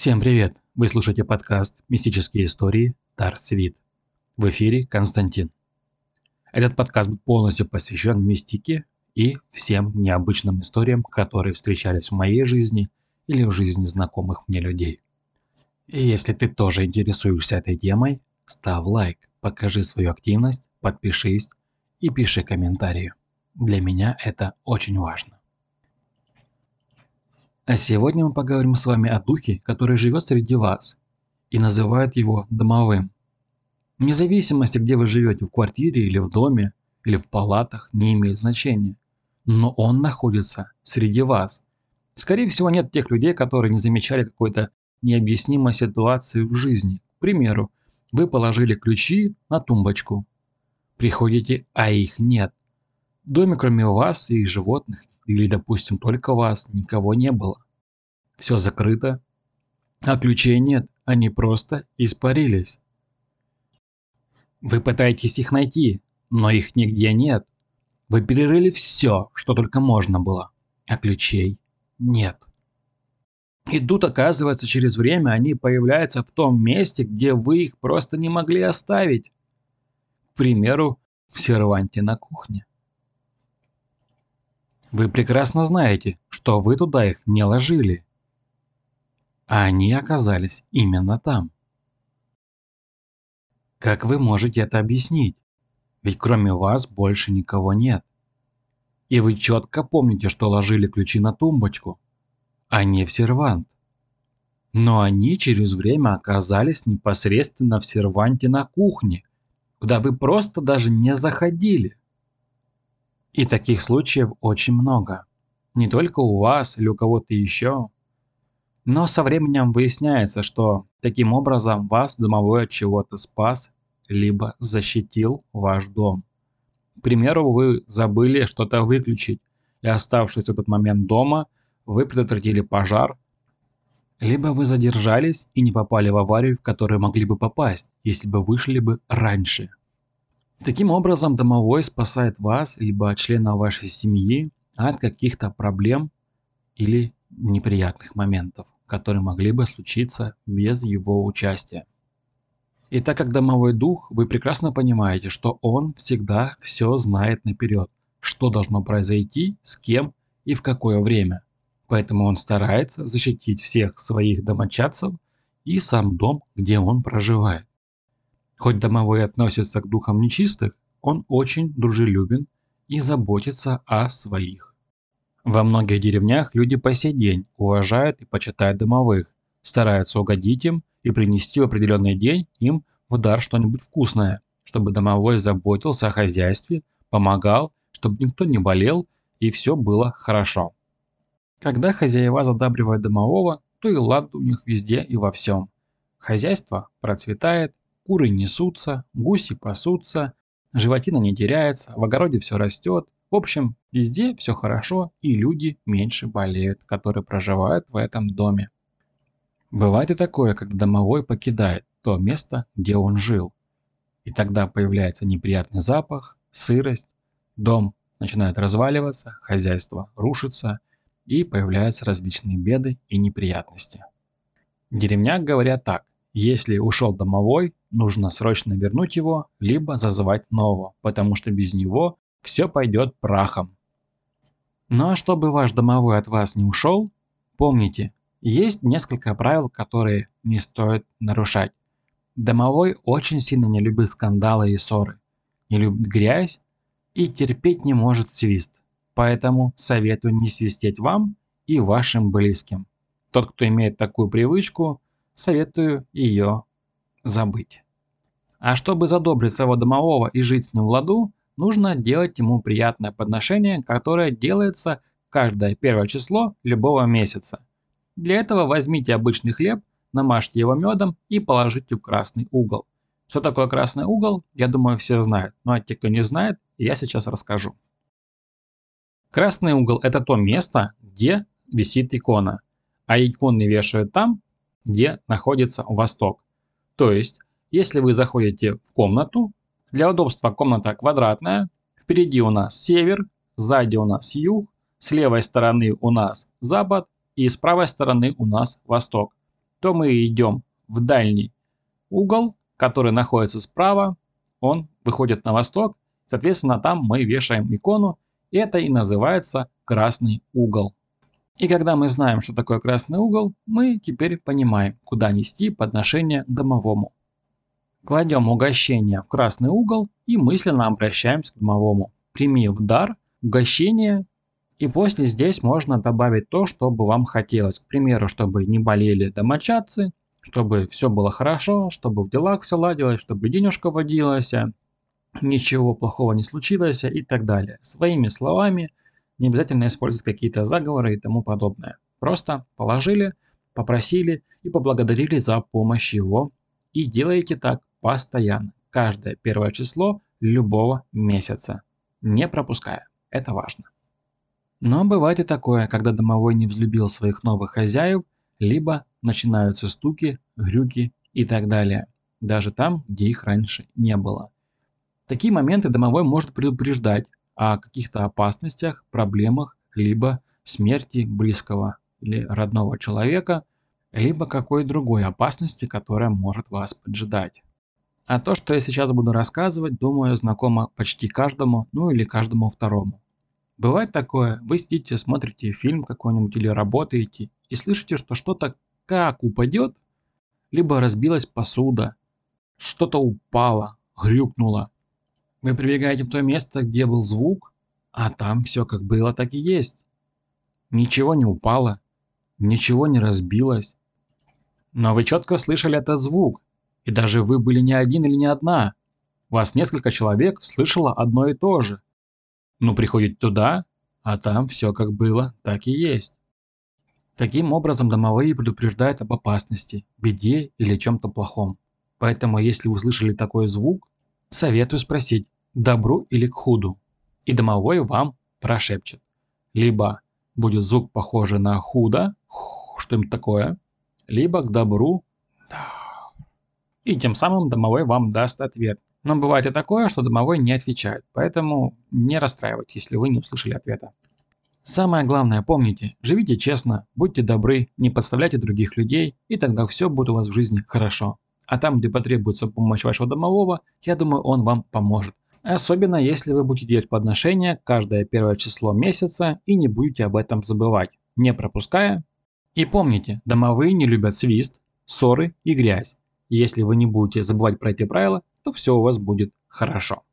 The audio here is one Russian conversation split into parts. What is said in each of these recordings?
Всем привет! Вы слушаете подкаст «Мистические истории Тарсвит». В эфире Константин. Этот подкаст будет полностью посвящен мистике и всем необычным историям, которые встречались в моей жизни или в жизни знакомых мне людей. И если ты тоже интересуешься этой темой, ставь лайк, покажи свою активность, подпишись и пиши комментарии. Для меня это очень важно. А сегодня мы поговорим с вами о духе, который живет среди вас и называют его домовым. Вне зависимости, где вы живете, в квартире или в доме, или в палатах, не имеет значения. Но он находится среди вас. Скорее всего, нет тех людей, которые не замечали какой-то необъяснимой ситуации в жизни. К примеру, вы положили ключи на тумбочку. Приходите, а их нет. В доме кроме вас и животных или, допустим, только вас, никого не было. Все закрыто, а ключей нет, они просто испарились. Вы пытаетесь их найти, но их нигде нет. Вы перерыли все, что только можно было, а ключей нет. И тут, оказывается, через время они появляются в том месте, где вы их просто не могли оставить. К примеру, в серванте на кухне. Вы прекрасно знаете, что вы туда их не ложили. А они оказались именно там. Как вы можете это объяснить? Ведь кроме вас больше никого нет. И вы четко помните, что ложили ключи на тумбочку, а не в сервант. Но они через время оказались непосредственно в серванте на кухне, куда вы просто даже не заходили. И таких случаев очень много. Не только у вас или у кого-то еще. Но со временем выясняется, что таким образом вас домовой от чего-то спас, либо защитил ваш дом. К примеру, вы забыли что-то выключить, и оставшись в этот момент дома, вы предотвратили пожар, либо вы задержались и не попали в аварию, в которую могли бы попасть, если бы вышли бы раньше. Таким образом, домовой спасает вас, либо членов вашей семьи от каких-то проблем или неприятных моментов, которые могли бы случиться без его участия. И так как домовой дух, вы прекрасно понимаете, что он всегда все знает наперед, что должно произойти, с кем и в какое время. Поэтому он старается защитить всех своих домочадцев и сам дом, где он проживает. Хоть домовой относится к духам нечистых, он очень дружелюбен и заботится о своих. Во многих деревнях люди по сей день уважают и почитают домовых, стараются угодить им и принести в определенный день им в дар что-нибудь вкусное, чтобы домовой заботился о хозяйстве, помогал, чтобы никто не болел и все было хорошо. Когда хозяева задабривают домового, то и лад у них везде и во всем. Хозяйство процветает, Куры несутся, гуси пасутся, животина не теряется, в огороде все растет. В общем, везде все хорошо и люди меньше болеют, которые проживают в этом доме. Бывает и такое, когда домовой покидает то место, где он жил. И тогда появляется неприятный запах, сырость, дом начинает разваливаться, хозяйство рушится и появляются различные беды и неприятности. Деревняк говорят так. Если ушел домовой, нужно срочно вернуть его, либо зазывать нового, потому что без него все пойдет прахом. Ну а чтобы ваш домовой от вас не ушел, помните, есть несколько правил, которые не стоит нарушать. Домовой очень сильно не любит скандалы и ссоры, не любит грязь и терпеть не может свист. Поэтому советую не свистеть вам и вашим близким. Тот, кто имеет такую привычку, советую ее забыть. А чтобы задобрить своего домового и жить с ним в ладу, нужно делать ему приятное подношение, которое делается каждое первое число любого месяца. Для этого возьмите обычный хлеб, намажьте его медом и положите в красный угол. Что такое красный угол, я думаю все знают, но а те, кто не знает, я сейчас расскажу. Красный угол это то место, где висит икона, а иконы вешают там, где находится восток. То есть, если вы заходите в комнату, для удобства комната квадратная, впереди у нас север, сзади у нас юг, с левой стороны у нас запад и с правой стороны у нас восток. то мы идем в дальний угол, который находится справа, он выходит на восток, соответственно там мы вешаем икону, это и называется красный угол. И когда мы знаем, что такое красный угол, мы теперь понимаем, куда нести подношение домовому. Кладем угощение в красный угол и мысленно обращаемся к домовому. Прими в дар угощение и после здесь можно добавить то, что бы вам хотелось. К примеру, чтобы не болели домочадцы, чтобы все было хорошо, чтобы в делах все ладилось, чтобы денежка водилась, ничего плохого не случилось и так далее. Своими словами, не обязательно использовать какие-то заговоры и тому подобное. Просто положили, попросили и поблагодарили за помощь его. И делаете так постоянно, каждое первое число любого месяца, не пропуская. Это важно. Но бывает и такое, когда домовой не взлюбил своих новых хозяев, либо начинаются стуки, грюки и так далее, даже там, где их раньше не было. Такие моменты домовой может предупреждать о каких-то опасностях, проблемах, либо смерти близкого или родного человека, либо какой другой опасности, которая может вас поджидать. А то, что я сейчас буду рассказывать, думаю, знакомо почти каждому, ну или каждому второму. Бывает такое, вы сидите, смотрите фильм какой-нибудь или работаете и слышите, что что-то как упадет, либо разбилась посуда, что-то упало, грюкнуло. Вы прибегаете в то место, где был звук, а там все как было, так и есть. Ничего не упало, ничего не разбилось. Но вы четко слышали этот звук, и даже вы были не один или не одна. Вас несколько человек слышало одно и то же. Ну, приходит туда, а там все как было, так и есть. Таким образом, домовые предупреждают об опасности, беде или чем-то плохом. Поэтому, если вы услышали такой звук, советую спросить, добру или к худу. И домовой вам прошепчет. Либо будет звук похожий на худо, что-нибудь такое, либо к добру, и тем самым домовой вам даст ответ. Но бывает и такое, что домовой не отвечает, поэтому не расстраивайтесь, если вы не услышали ответа. Самое главное, помните, живите честно, будьте добры, не подставляйте других людей, и тогда все будет у вас в жизни хорошо. А там, где потребуется помощь вашего домового, я думаю, он вам поможет. Особенно, если вы будете делать подношения каждое первое число месяца и не будете об этом забывать, не пропуская. И помните, домовые не любят свист, ссоры и грязь. Если вы не будете забывать про эти правила, то все у вас будет хорошо.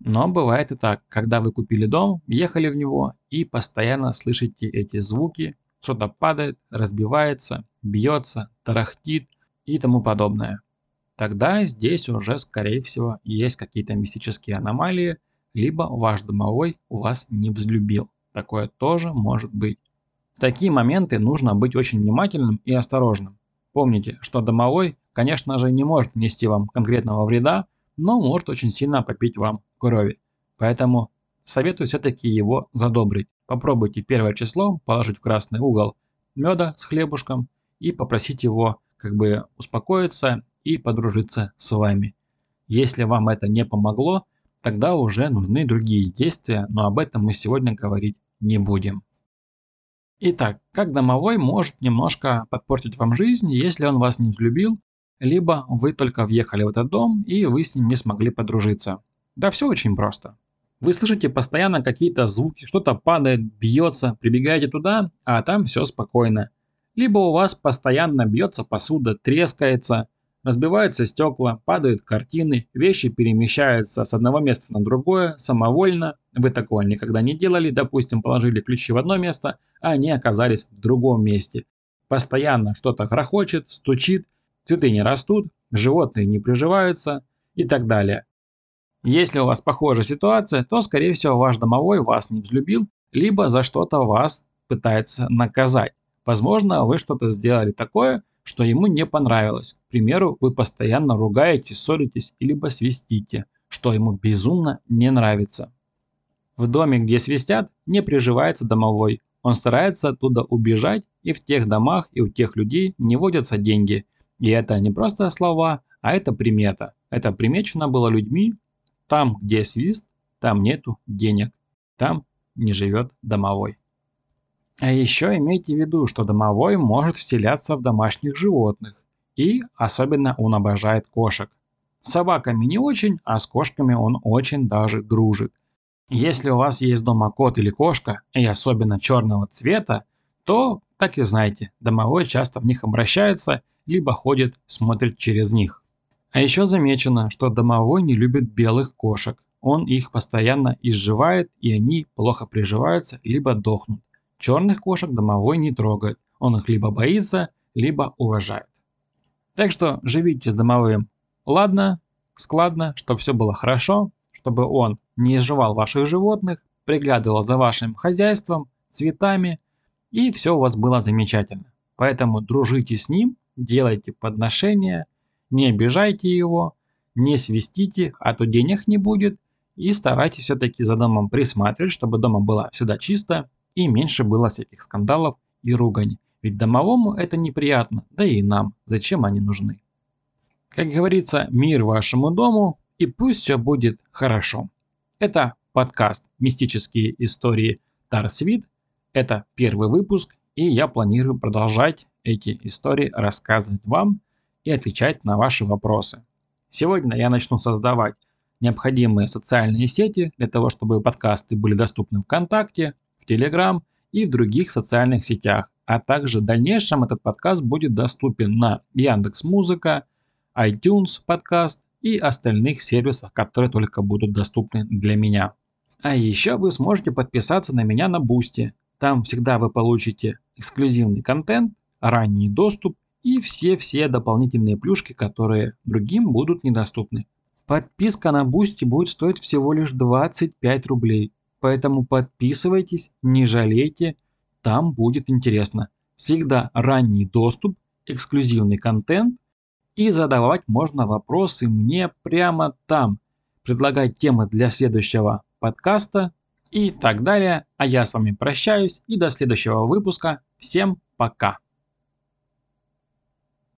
Но бывает и так, когда вы купили дом, въехали в него и постоянно слышите эти звуки, что-то падает, разбивается, бьется, тарахтит и тому подобное. Тогда здесь уже, скорее всего, есть какие-то мистические аномалии, либо ваш домовой у вас не взлюбил. Такое тоже может быть. В такие моменты нужно быть очень внимательным и осторожным. Помните, что домовой, конечно же, не может нести вам конкретного вреда, но может очень сильно попить вам крови. Поэтому советую все-таки его задобрить. Попробуйте первое число положить в красный угол меда с хлебушком и попросить его как бы успокоиться и подружиться с вами. Если вам это не помогло, тогда уже нужны другие действия, но об этом мы сегодня говорить не будем. Итак, как домовой может немножко подпортить вам жизнь, если он вас не взлюбил либо вы только въехали в этот дом и вы с ним не смогли подружиться. Да все очень просто. Вы слышите постоянно какие-то звуки, что-то падает, бьется, прибегаете туда, а там все спокойно. Либо у вас постоянно бьется посуда, трескается, разбиваются стекла, падают картины, вещи перемещаются с одного места на другое самовольно. Вы такого никогда не делали, допустим, положили ключи в одно место, а они оказались в другом месте. Постоянно что-то грохочет, стучит, цветы не растут, животные не приживаются и так далее. Если у вас похожая ситуация, то скорее всего ваш домовой вас не взлюбил, либо за что-то вас пытается наказать. Возможно, вы что-то сделали такое, что ему не понравилось. К примеру, вы постоянно ругаетесь, ссоритесь, либо свистите, что ему безумно не нравится. В доме, где свистят, не приживается домовой. Он старается оттуда убежать, и в тех домах и у тех людей не водятся деньги – и это не просто слова, а это примета. Это примечено было людьми. Там, где свист, там нету денег. Там не живет домовой. А еще имейте в виду, что домовой может вселяться в домашних животных. И особенно он обожает кошек. С собаками не очень, а с кошками он очень даже дружит. Если у вас есть дома кот или кошка, и особенно черного цвета, то, так и знайте, домовой часто в них обращается, либо ходит, смотрит через них. А еще замечено, что домовой не любит белых кошек. Он их постоянно изживает, и они плохо приживаются, либо дохнут. Черных кошек домовой не трогает. Он их либо боится, либо уважает. Так что живите с домовым. Ладно, складно, чтобы все было хорошо, чтобы он не изживал ваших животных, приглядывал за вашим хозяйством, цветами, и все у вас было замечательно. Поэтому дружите с ним, делайте подношения, не обижайте его, не свистите, а то денег не будет, и старайтесь все-таки за домом присматривать, чтобы дома было всегда чисто и меньше было всяких скандалов и ругань. Ведь домовому это неприятно, да и нам, зачем они нужны. Как говорится, мир вашему дому, и пусть все будет хорошо. Это подкаст «Мистические истории Тарсвит». Это первый выпуск, и я планирую продолжать эти истории рассказывать вам и отвечать на ваши вопросы. Сегодня я начну создавать необходимые социальные сети для того, чтобы подкасты были доступны ВКонтакте, в Телеграм и в других социальных сетях. А также в дальнейшем этот подкаст будет доступен на Яндекс Музыка, iTunes подкаст и остальных сервисах, которые только будут доступны для меня. А еще вы сможете подписаться на меня на Boosty. Там всегда вы получите эксклюзивный контент, ранний доступ и все-все дополнительные плюшки, которые другим будут недоступны. Подписка на Boosty будет стоить всего лишь 25 рублей. Поэтому подписывайтесь, не жалейте, там будет интересно. Всегда ранний доступ, эксклюзивный контент и задавать можно вопросы мне прямо там. Предлагать темы для следующего подкаста и так далее. А я с вами прощаюсь и до следующего выпуска. Всем пока.